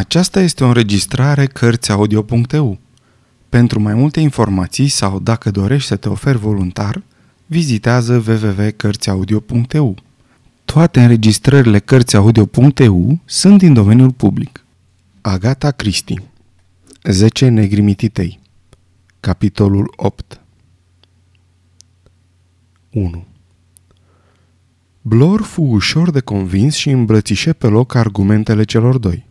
Aceasta este o înregistrare Cărțiaudio.eu. Pentru mai multe informații sau dacă dorești să te oferi voluntar, vizitează www.cărțiaudio.eu. Toate înregistrările Cărțiaudio.eu sunt din domeniul public. Agata Cristi 10 negrimititei Capitolul 8 1 Blor fu ușor de convins și îmbrățișe pe loc argumentele celor doi.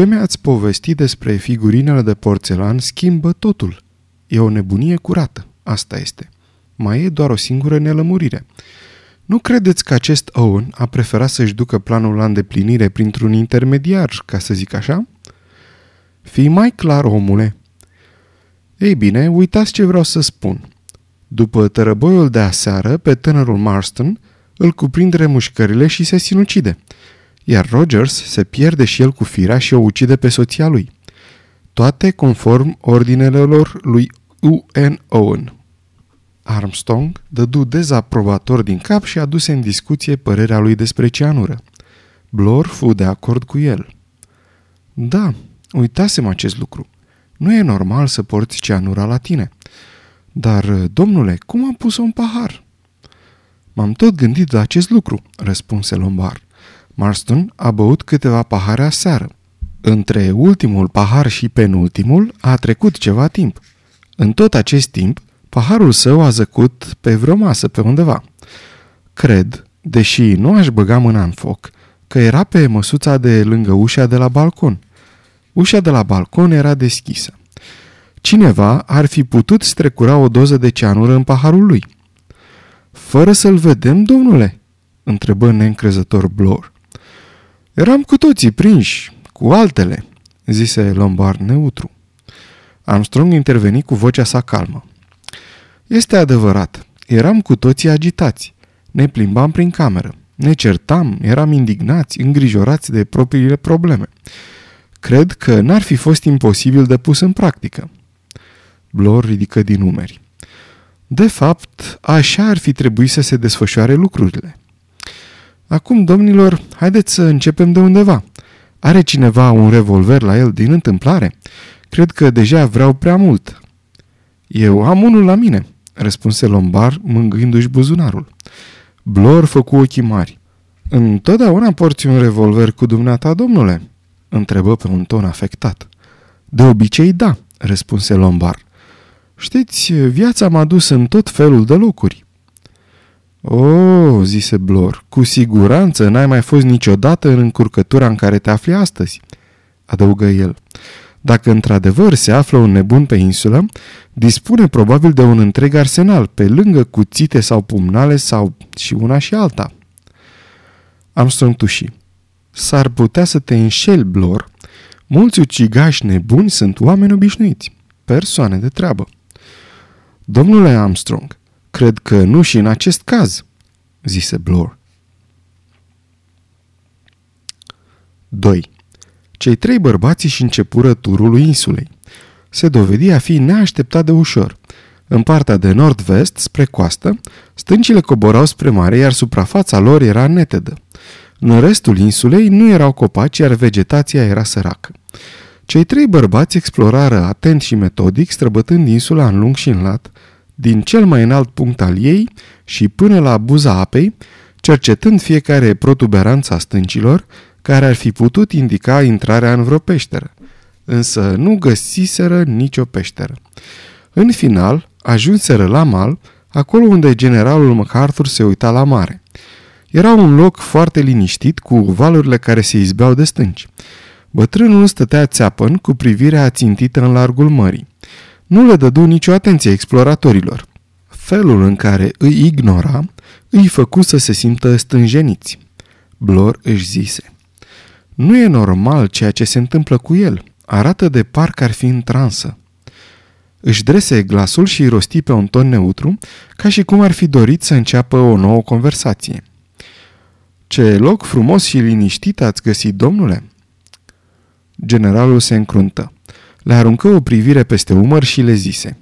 Ce mi-ați povestit despre figurinele de porțelan schimbă totul. E o nebunie curată, asta este. Mai e doar o singură nelămurire. Nu credeți că acest Owen a preferat să-și ducă planul la îndeplinire printr-un intermediar, ca să zic așa? Fii mai clar, omule. Ei bine, uitați ce vreau să spun. După tărăboiul de aseară, pe tânărul Marston îl cuprind remușcările și se sinucide – iar Rogers se pierde și el cu firea și o ucide pe soția lui. Toate conform ordinelor lui U.N. Owen. Armstrong dădu dezaprobator din cap și aduse în discuție părerea lui despre cianură. Blor fu de acord cu el. Da, uitasem acest lucru. Nu e normal să porți cianura la tine. Dar, domnule, cum am pus-o în pahar? M-am tot gândit la acest lucru, răspunse Lombard. Marston a băut câteva pahare aseară. Între ultimul pahar și penultimul a trecut ceva timp. În tot acest timp, paharul său a zăcut pe vreo masă pe undeva. Cred, deși nu aș băga mâna în foc, că era pe măsuța de lângă ușa de la balcon. Ușa de la balcon era deschisă. Cineva ar fi putut strecura o doză de ceanură în paharul lui. Fără să-l vedem, domnule?" întrebă neîncrezător Blor. Eram cu toții prinși, cu altele, zise Lombard neutru. Armstrong interveni cu vocea sa calmă. Este adevărat, eram cu toții agitați. Ne plimbam prin cameră. Ne certam, eram indignați, îngrijorați de propriile probleme. Cred că n-ar fi fost imposibil de pus în practică. Blor ridică din numeri. De fapt, așa ar fi trebuit să se desfășoare lucrurile. Acum, domnilor, haideți să începem de undeva. Are cineva un revolver la el din întâmplare? Cred că deja vreau prea mult. Eu am unul la mine, răspunse Lombar, mângâindu-și buzunarul. Blor făcu ochii mari. Întotdeauna porți un revolver cu dumneata, domnule? întrebă pe un ton afectat. De obicei, da, răspunse Lombar. Știți, viața m-a dus în tot felul de locuri. Oh, zise Blor, cu siguranță n-ai mai fost niciodată în încurcătura în care te afli astăzi, adăugă el. Dacă într-adevăr se află un nebun pe insulă, dispune probabil de un întreg arsenal, pe lângă cuțite sau pumnale sau și una și alta. Armstrong tuși. S-ar putea să te înșeli, Blor. Mulți ucigași nebuni sunt oameni obișnuiți, persoane de treabă. Domnule Armstrong, Cred că nu și în acest caz, zise Blor. 2. Cei trei bărbați și începură turul insulei. Se dovedi a fi neașteptat de ușor. În partea de nord-vest, spre coastă, stâncile coborau spre mare, iar suprafața lor era netedă. În restul insulei nu erau copaci, iar vegetația era săracă. Cei trei bărbați explorară atent și metodic, străbătând insula în lung și în lat, din cel mai înalt punct al ei și până la buza apei, cercetând fiecare protuberanță a stâncilor, care ar fi putut indica intrarea în vreo peșteră. Însă nu găsiseră nicio peșteră. În final, ajunseră la mal, acolo unde generalul MacArthur se uita la mare. Era un loc foarte liniștit, cu valurile care se izbeau de stânci. Bătrânul stătea țeapăn cu privirea țintită în largul mării nu le dădu nicio atenție exploratorilor. Felul în care îi ignora îi făcu să se simtă stânjeniți. Blor își zise. Nu e normal ceea ce se întâmplă cu el. Arată de parcă ar fi în transă. Își drese glasul și îi rosti pe un ton neutru, ca și cum ar fi dorit să înceapă o nouă conversație. Ce loc frumos și liniștit ați găsit, domnule?" Generalul se încruntă. Le aruncă o privire peste umăr și le zise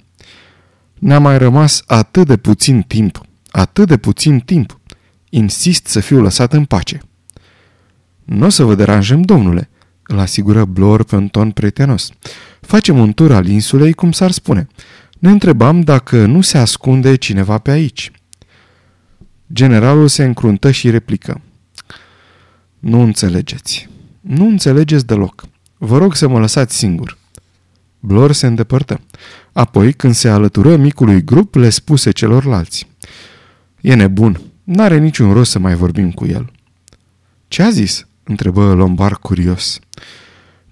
Ne-a mai rămas atât de puțin timp, atât de puțin timp. Insist să fiu lăsat în pace. Nu o să vă deranjăm, domnule, îl asigură Blor pe un ton prietenos. Facem un tur al insulei, cum s-ar spune. Ne întrebam dacă nu se ascunde cineva pe aici. Generalul se încruntă și replică. Nu înțelegeți. Nu înțelegeți deloc. Vă rog să mă lăsați singur. Blor se îndepărtă. Apoi, când se alătură micului grup, le spuse celorlalți. E nebun. N-are niciun rost să mai vorbim cu el. Ce a zis? întrebă Lombard curios.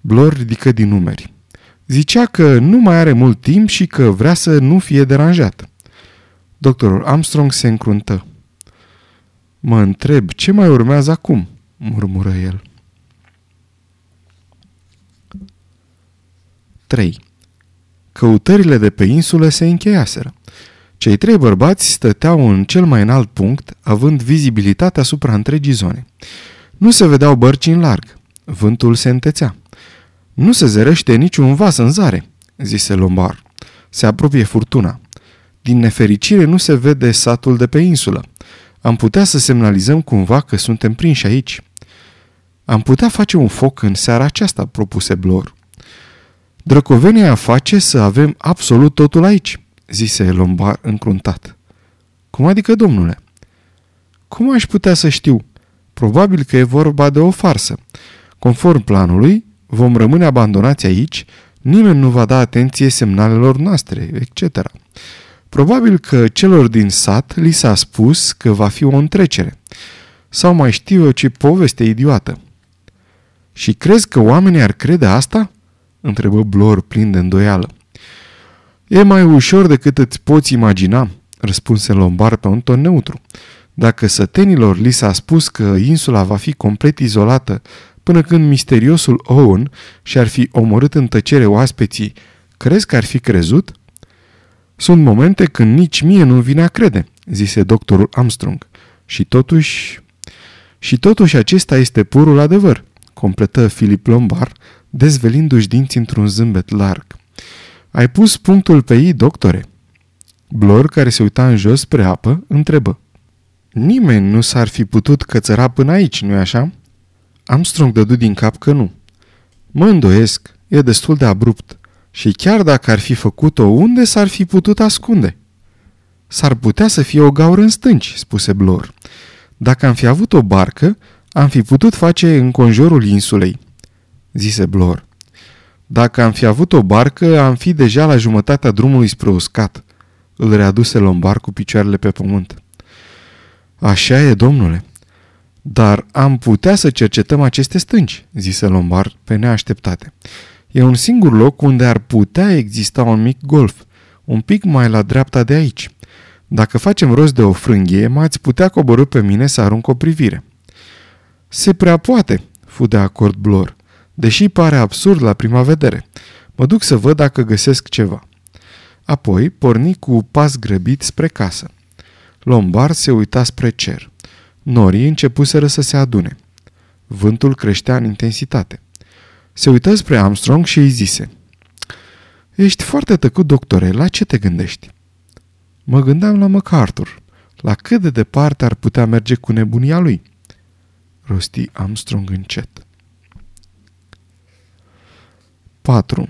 Blor ridică din numeri. Zicea că nu mai are mult timp și că vrea să nu fie deranjat. Doctorul Armstrong se încruntă. Mă întreb, ce mai urmează acum?" murmură el. 3. Căutările de pe insulă se încheiaseră. Cei trei bărbați stăteau în cel mai înalt punct, având vizibilitate asupra întregii zone. Nu se vedeau bărci în larg. Vântul se întețea. Nu se zărește niciun vas în zare, zise Lombard. Se apropie furtuna. Din nefericire nu se vede satul de pe insulă. Am putea să semnalizăm cumva că suntem prinși aici. Am putea face un foc în seara aceasta, propuse Blor. Drăcovenia face să avem absolut totul aici, zise Lombard încruntat. Cum adică, domnule? Cum aș putea să știu? Probabil că e vorba de o farsă. Conform planului, vom rămâne abandonați aici, nimeni nu va da atenție semnalelor noastre, etc. Probabil că celor din sat li s-a spus că va fi o întrecere. Sau mai știu eu ce poveste idiotă. Și crezi că oamenii ar crede asta? Întrebă Blor plin de îndoială. E mai ușor decât îți poți imagina, răspunse Lombar pe un ton neutru. Dacă sătenilor li s-a spus că insula va fi complet izolată până când misteriosul Owen și-ar fi omorât în tăcere oaspeții, crezi că ar fi crezut? Sunt momente când nici mie nu vine a crede, zise doctorul Armstrong. Și totuși... Și totuși acesta este purul adevăr, completă Philip Lombard, dezvelindu-și dinții într-un zâmbet larg. Ai pus punctul pe ei, doctore?" Blor, care se uita în jos spre apă, întrebă. Nimeni nu s-ar fi putut cățăra până aici, nu-i așa?" Armstrong dădu din cap că nu. Mă îndoiesc, e destul de abrupt. Și chiar dacă ar fi făcut-o, unde s-ar fi putut ascunde? S-ar putea să fie o gaură în stânci, spuse Blor. Dacă am fi avut o barcă, am fi putut face înconjurul insulei, zise Blor. Dacă am fi avut o barcă, am fi deja la jumătatea drumului spre uscat. Îl readuse Lombar cu picioarele pe pământ. Așa e, domnule. Dar am putea să cercetăm aceste stânci, zise Lombard pe neașteptate. E un singur loc unde ar putea exista un mic golf, un pic mai la dreapta de aici. Dacă facem rost de o frânghie, m-ați putea coborâ pe mine să arunc o privire. Se prea poate, fu de acord Blor, deși pare absurd la prima vedere. Mă duc să văd dacă găsesc ceva. Apoi porni cu pas grăbit spre casă. Lombard se uita spre cer. Norii începuseră să se adune. Vântul creștea în intensitate. Se uită spre Armstrong și îi zise Ești foarte tăcut, doctore, la ce te gândești? Mă gândeam la MacArthur, la cât de departe ar putea merge cu nebunia lui. Rosti Armstrong încet. 4.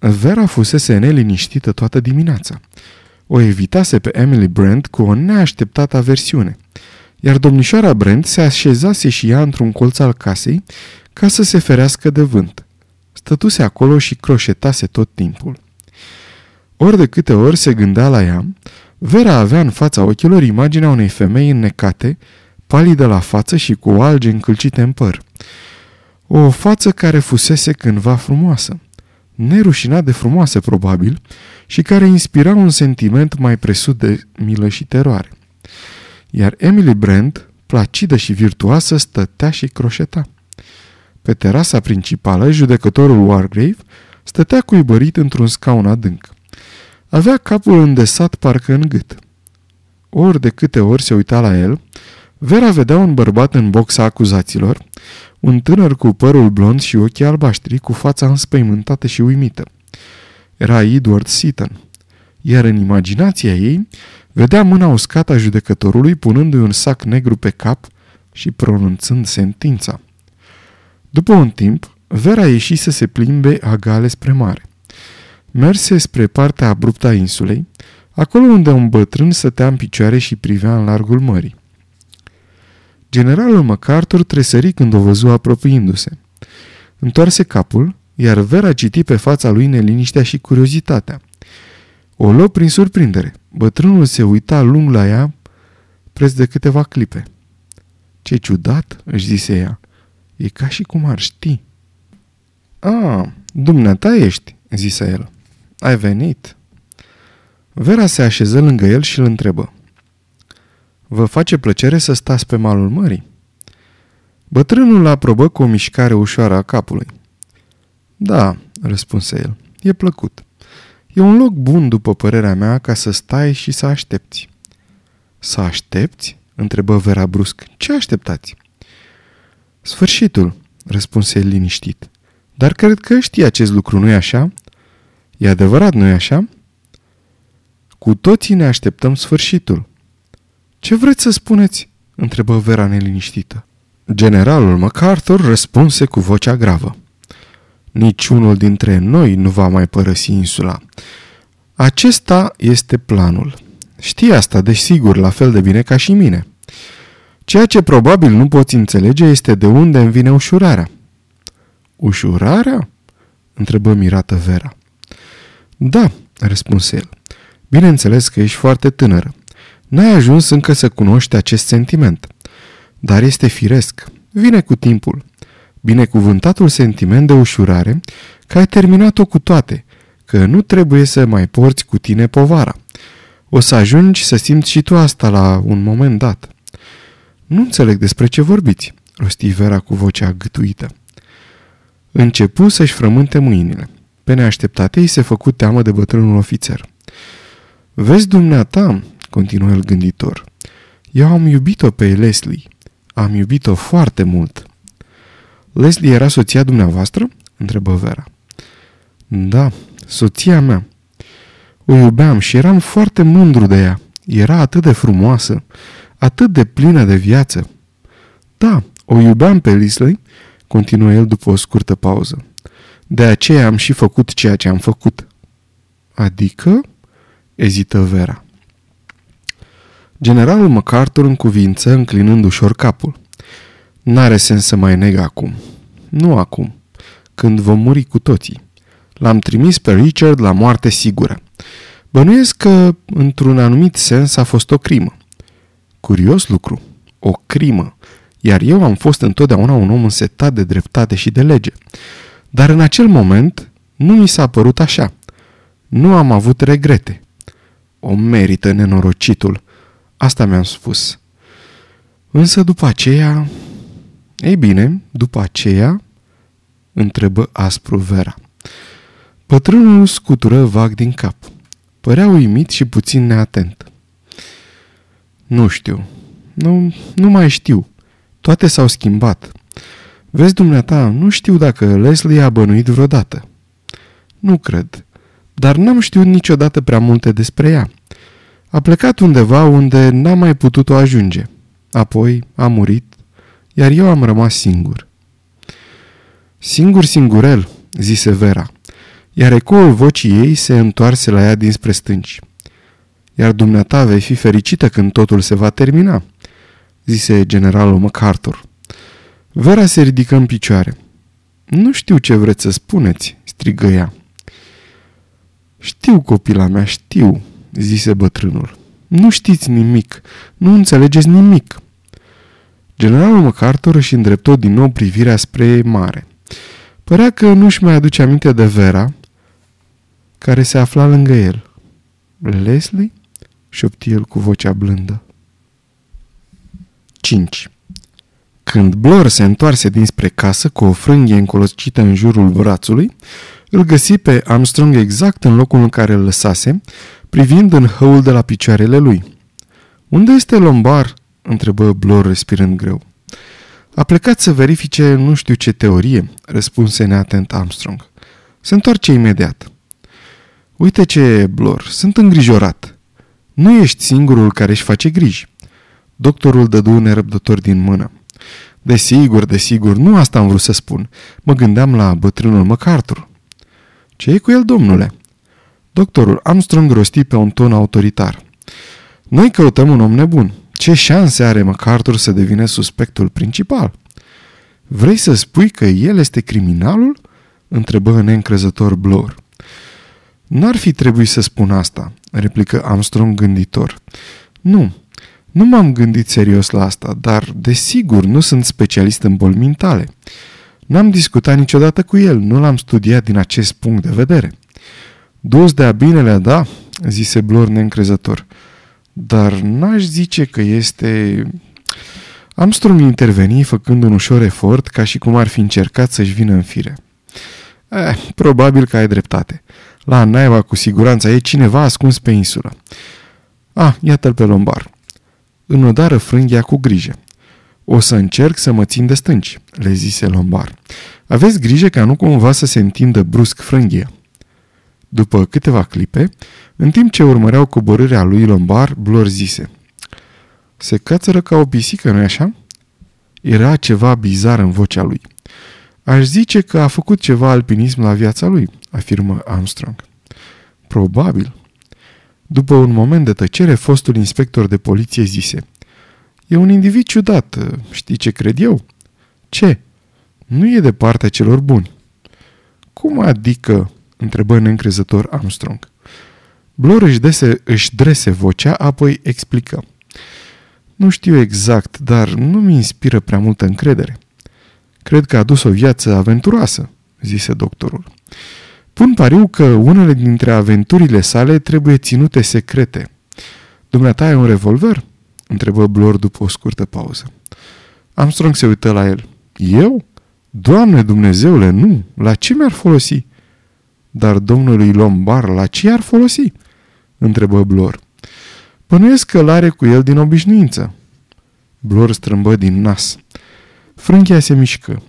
Vera fusese neliniștită toată dimineața. O evitase pe Emily Brent cu o neașteptată aversiune, iar domnișoara Brent se așezase și ea într-un colț al casei ca să se ferească de vânt. Stătuse acolo și croșetase tot timpul. Ori de câte ori se gândea la ea, Vera avea în fața ochilor imaginea unei femei înnecate, palidă la față și cu alge încălcite în păr. O față care fusese cândva frumoasă, nerușinat de frumoasă probabil, și care inspira un sentiment mai presut de milă și teroare. Iar Emily Brent, placidă și virtuoasă, stătea și croșeta. Pe terasa principală, judecătorul Wargrave stătea cuibărit într-un scaun adânc. Avea capul îndesat parcă în gât. Ori de câte ori se uita la el, Vera vedea un bărbat în boxa acuzaților, un tânăr cu părul blond și ochii albaștri, cu fața înspăimântată și uimită. Era Edward Seaton, iar în imaginația ei vedea mâna uscată a judecătorului punându-i un sac negru pe cap și pronunțând sentința. După un timp, Vera ieși să se plimbe agale spre mare. Merse spre partea abruptă a insulei, acolo unde un bătrân stătea în picioare și privea în largul mării. Generalul MacArthur tresări când o văzu apropiindu-se. Întoarse capul, iar Vera citi pe fața lui neliniștea și curiozitatea. O luă prin surprindere. Bătrânul se uita lung la ea preț de câteva clipe. Ce ciudat, își zise ea. E ca și cum ar ști. A, dumneata ești, zise el. Ai venit? Vera se așeză lângă el și îl întrebă. Vă face plăcere să stați pe malul mării? Bătrânul aprobă cu o mișcare ușoară a capului. Da, răspunse el, e plăcut. E un loc bun, după părerea mea, ca să stai și să aștepți. Să aștepți? întrebă Vera brusc. Ce așteptați? Sfârșitul, răspunse el liniștit. Dar cred că știi acest lucru, nu-i așa? E adevărat, nu-i așa? Cu toții ne așteptăm sfârșitul. Ce vreți să spuneți? întrebă Vera neliniștită. Generalul MacArthur răspunse cu vocea gravă. Niciunul dintre noi nu va mai părăsi insula. Acesta este planul. Știi asta, desigur, la fel de bine ca și mine. Ceea ce probabil nu poți înțelege este de unde îmi vine ușurarea. Ușurarea? întrebă mirată Vera. Da, răspunse el. Bineînțeles că ești foarte tânără. N-ai ajuns încă să cunoști acest sentiment. Dar este firesc. Vine cu timpul. Binecuvântatul sentiment de ușurare că ai terminat-o cu toate, că nu trebuie să mai porți cu tine povara. O să ajungi să simți și tu asta la un moment dat. Nu înțeleg despre ce vorbiți, rosti Vera cu vocea gâtuită. Începu să-și frământe mâinile. Pe neașteptate îi se făcu teamă de bătrânul ofițer. Vezi dumneata, continuă el gânditor, eu am iubit-o pe Leslie. Am iubit-o foarte mult. Leslie era soția dumneavoastră? întrebă Vera. Da, soția mea. O iubeam și eram foarte mândru de ea. Era atât de frumoasă, atât de plină de viață. Da, o iubeam pe Leslie, continuă el după o scurtă pauză. De aceea am și făcut ceea ce am făcut. Adică? ezită Vera. Generalul MacArthur în cuvință, înclinând ușor capul. N-are sens să mai neg acum. Nu acum. Când vom muri cu toții. L-am trimis pe Richard la moarte sigură. Bănuiesc că, într-un anumit sens, a fost o crimă. Curios lucru. O crimă. Iar eu am fost întotdeauna un om însetat de dreptate și de lege. Dar în acel moment nu mi s-a părut așa. Nu am avut regrete. O merită nenorocitul. Asta mi-am spus. Însă după aceea... Ei bine, după aceea... Întrebă aspru Vera. Pătrânul scutură vag din cap. Părea uimit și puțin neatent. Nu știu. Nu, nu mai știu. Toate s-au schimbat. Vezi, dumneata, nu știu dacă Leslie a bănuit vreodată. Nu cred. Dar n-am știut niciodată prea multe despre ea. A plecat undeva unde n-a mai putut-o ajunge. Apoi a murit, iar eu am rămas singur. Singur singurel, zise Vera, iar ecoul vocii ei se întoarse la ea dinspre stânci. Iar dumneata vei fi fericită când totul se va termina, zise generalul MacArthur. Vera se ridică în picioare. Nu știu ce vreți să spuneți, strigă ea. Știu, copila mea, știu, zise bătrânul. Nu știți nimic, nu înțelegeți nimic. Generalul MacArthur își îndreptă din nou privirea spre mare. Părea că nu-și mai aduce aminte de Vera, care se afla lângă el. Leslie? șopti el cu vocea blândă. 5. Când Blor se întoarse dinspre casă cu o frânghie încolocită în jurul brațului, îl găsi pe Armstrong exact în locul în care îl lăsase, privind în hăul de la picioarele lui. Unde este Lombar?" întrebă Blor respirând greu. A plecat să verifice nu știu ce teorie, răspunse neatent Armstrong. Se întoarce imediat. Uite ce, Blor, sunt îngrijorat. Nu ești singurul care își face griji. Doctorul dădu nerăbdător din mână. Desigur, desigur, nu asta am vrut să spun. Mă gândeam la bătrânul MacArthur. Ce e cu el, domnule? Doctorul Armstrong rosti pe un ton autoritar. Noi căutăm un om nebun. Ce șanse are MacArthur să devine suspectul principal? Vrei să spui că el este criminalul? Întrebă neîncrezător Blor. N-ar fi trebuit să spun asta, replică Armstrong gânditor. Nu, nu m-am gândit serios la asta, dar, desigur, nu sunt specialist în boli mentale. N-am discutat niciodată cu el, nu l-am studiat din acest punct de vedere. Dus de-a binele, da, zise Blor neîncrezător. Dar n-aș zice că este... Armstrong interveni făcând un ușor efort, ca și cum ar fi încercat să-și vină în fire. Eh, probabil că ai dreptate. La naiba cu siguranță e cineva ascuns pe insulă. Ah, iată-l pe lombar. Înodară frânghia cu grijă. O să încerc să mă țin de stânci, le zise lombar. Aveți grijă ca nu cumva să se întindă brusc frânghia. După câteva clipe, în timp ce urmăreau coborârea lui lombar, Blor zise Se cățără ca o pisică, nu-i așa? Era ceva bizar în vocea lui. Aș zice că a făcut ceva alpinism la viața lui, afirmă Armstrong. Probabil. După un moment de tăcere, fostul inspector de poliție zise E un individ ciudat, știi ce cred eu? Ce? Nu e de partea celor buni. Cum adică? Întrebă neîncrezător Armstrong. Blor își, dese, își drese vocea, apoi explică. Nu știu exact, dar nu mi inspiră prea multă încredere. Cred că a dus o viață aventuroasă, zise doctorul. Pun pariu că unele dintre aventurile sale trebuie ținute secrete. Dumneata ai un revolver? întrebă Blor după o scurtă pauză. Armstrong se uită la el. Eu? Doamne Dumnezeule, nu! La ce mi-ar folosi? Dar domnului Lombar, la ce ar folosi? întrebă Blor. Pănuiesc că l-are cu el din obișnuință. Blor strâmbă din nas. Frânchia se mișcă.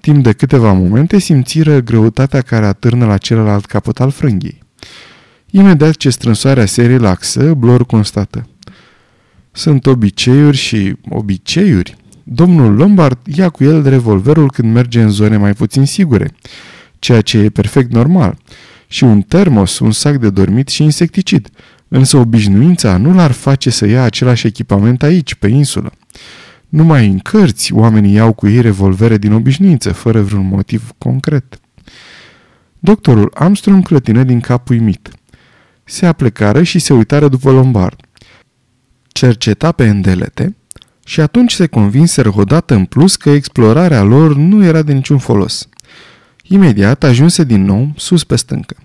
Timp de câteva momente simțiră greutatea care atârnă la celălalt capăt al frânghiei. Imediat ce strânsoarea se relaxă, Blor constată. Sunt obiceiuri și obiceiuri. Domnul Lombard ia cu el revolverul când merge în zone mai puțin sigure, ceea ce e perfect normal, și un termos, un sac de dormit și insecticid. Însă obișnuința nu l-ar face să ia același echipament aici, pe insulă. Numai în cărți oamenii iau cu ei revolvere din obișnuință, fără vreun motiv concret. Doctorul Armstrong clătină din cap uimit. Se aplecară și se uitară după Lombard. Cerceta pe îndelete și atunci se convinseră odată în plus că explorarea lor nu era de niciun folos. Imediat ajunse din nou sus pe stâncă.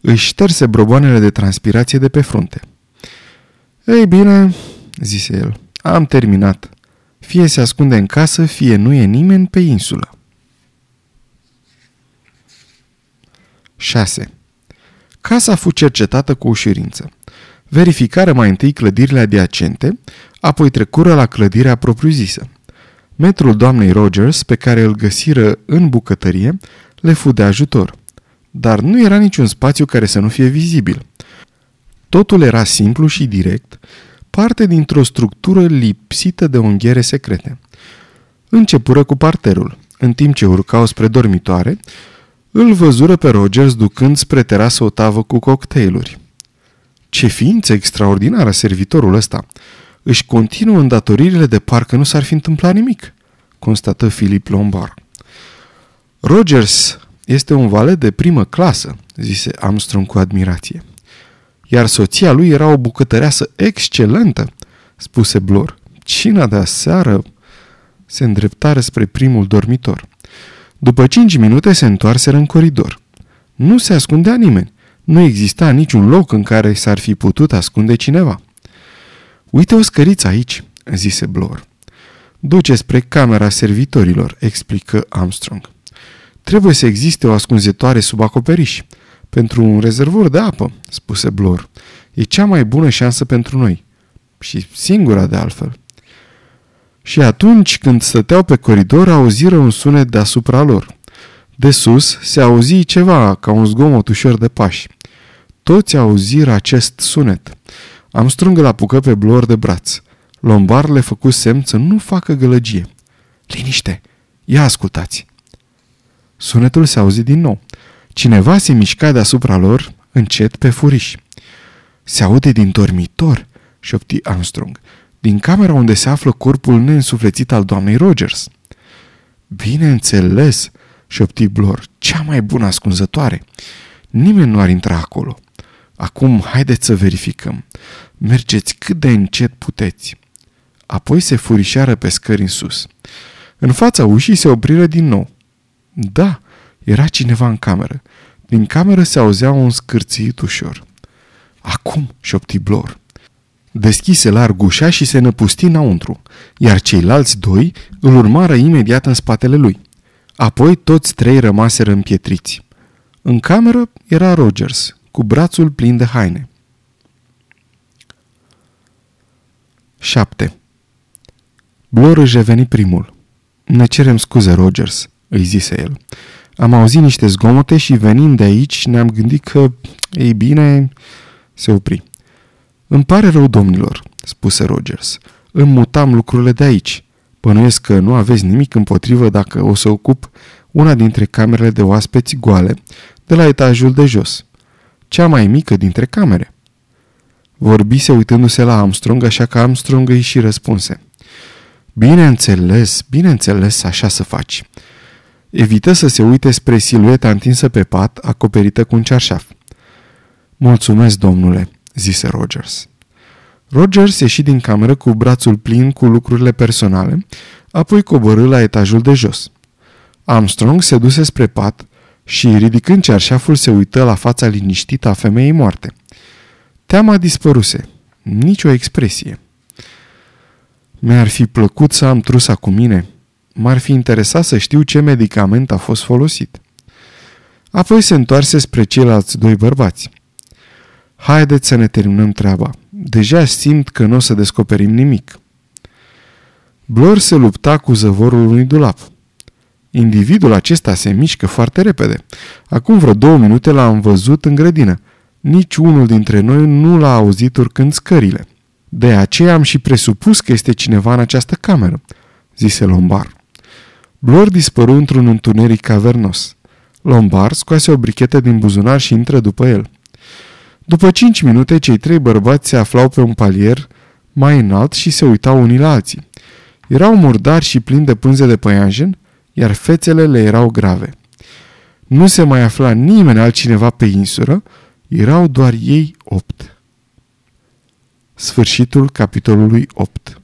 Își șterse broboanele de transpirație de pe frunte. Ei bine, zise el, am terminat. Fie se ascunde în casă, fie nu e nimeni pe insulă. 6. Casa fu cercetată cu ușurință. Verificare mai întâi clădirile adiacente, apoi trecură la clădirea propriu-zisă. Metrul doamnei Rogers, pe care îl găsiră în bucătărie, le fu de ajutor. Dar nu era niciun spațiu care să nu fie vizibil. Totul era simplu și direct, parte dintr-o structură lipsită de unghiere secrete. Începură cu parterul. În timp ce urcau spre dormitoare, îl văzură pe Rogers ducând spre terasă o tavă cu cocktailuri. Ce ființă extraordinară servitorul ăsta! Își continuă îndatoririle de parcă nu s-ar fi întâmplat nimic, constată Philip Lombard. Rogers este un valet de primă clasă, zise Armstrong cu admirație. Iar soția lui era o bucătăreasă excelentă, spuse Blor. Cina de aseară se îndreptară spre primul dormitor. După cinci minute se întoarseră în coridor. Nu se ascundea nimeni. Nu exista niciun loc în care s-ar fi putut ascunde cineva. Uite o scăriță aici, zise Blor. Duce spre camera servitorilor, explică Armstrong. Trebuie să existe o ascunzătoare sub acoperiș. Pentru un rezervor de apă, spuse Blor. E cea mai bună șansă pentru noi. Și singura de altfel. Și atunci când stăteau pe coridor, auziră un sunet deasupra lor. De sus se auzi ceva ca un zgomot ușor de pași. Toți auziră acest sunet. Am îl apucă pe Blor de braț. Lombar le făcu semn să nu facă gălăgie. Liniște! Ia ascultați! Sunetul se auzi din nou. Cineva se mișca deasupra lor, încet pe furiș. Se aude din dormitor, șopti Armstrong, din camera unde se află corpul neînsuflețit al doamnei Rogers. Bineînțeles, șopti Blor, cea mai bună ascunzătoare. Nimeni nu ar intra acolo. Acum haideți să verificăm. Mergeți cât de încet puteți. Apoi se furișeară pe scări în sus. În fața ușii se opriră din nou. Da, era cineva în cameră. Din cameră se auzea un scârțit ușor. Acum, șopti Blor. Deschise larg ușa și se năpusti înăuntru, iar ceilalți doi îl urmară imediat în spatele lui. Apoi toți trei rămaseră împietriți. În cameră era Rogers, cu brațul plin de haine. 7. Blor își reveni primul. Ne cerem scuze, Rogers, îi zise el. Am auzit niște zgomote și venind de aici ne-am gândit că, ei bine, se opri. Îmi pare rău, domnilor, spuse Rogers. Îmi mutam lucrurile de aici. Bănuiesc că nu aveți nimic împotrivă dacă o să ocup una dintre camerele de oaspeți goale de la etajul de jos. Cea mai mică dintre camere. Vorbise uitându-se la Armstrong, așa că Armstrong îi și răspunse. Bineînțeles, bineînțeles, așa să faci. Evită să se uite spre silueta întinsă pe pat, acoperită cu un cearșaf. Mulțumesc, domnule, zise Rogers. Rogers ieși din cameră cu brațul plin cu lucrurile personale, apoi coborâ la etajul de jos. Armstrong se duse spre pat și, ridicând cearșaful, se uită la fața liniștită a femeii moarte. Teama dispăruse. Nici o expresie. Mi-ar fi plăcut să am trusa cu mine. M-ar fi interesat să știu ce medicament a fost folosit. Apoi se întoarse spre ceilalți doi bărbați. Haideți să ne terminăm treaba. Deja simt că nu o să descoperim nimic. Blor se lupta cu zăvorul unui dulap. Individul acesta se mișcă foarte repede. Acum vreo două minute l-am văzut în grădină. Nici unul dintre noi nu l-a auzit urcând scările. De aceea am și presupus că este cineva în această cameră, zise Lombar. Blor dispăru într-un întuneric cavernos. Lombar scoase o brichetă din buzunar și intră după el. După cinci minute, cei trei bărbați se aflau pe un palier mai înalt și se uitau unii la alții. Erau murdari și plini de pânze de păianjen, iar fețele le erau grave. Nu se mai afla nimeni altcineva pe insulă, erau doar ei opt. Sfârșitul capitolului 8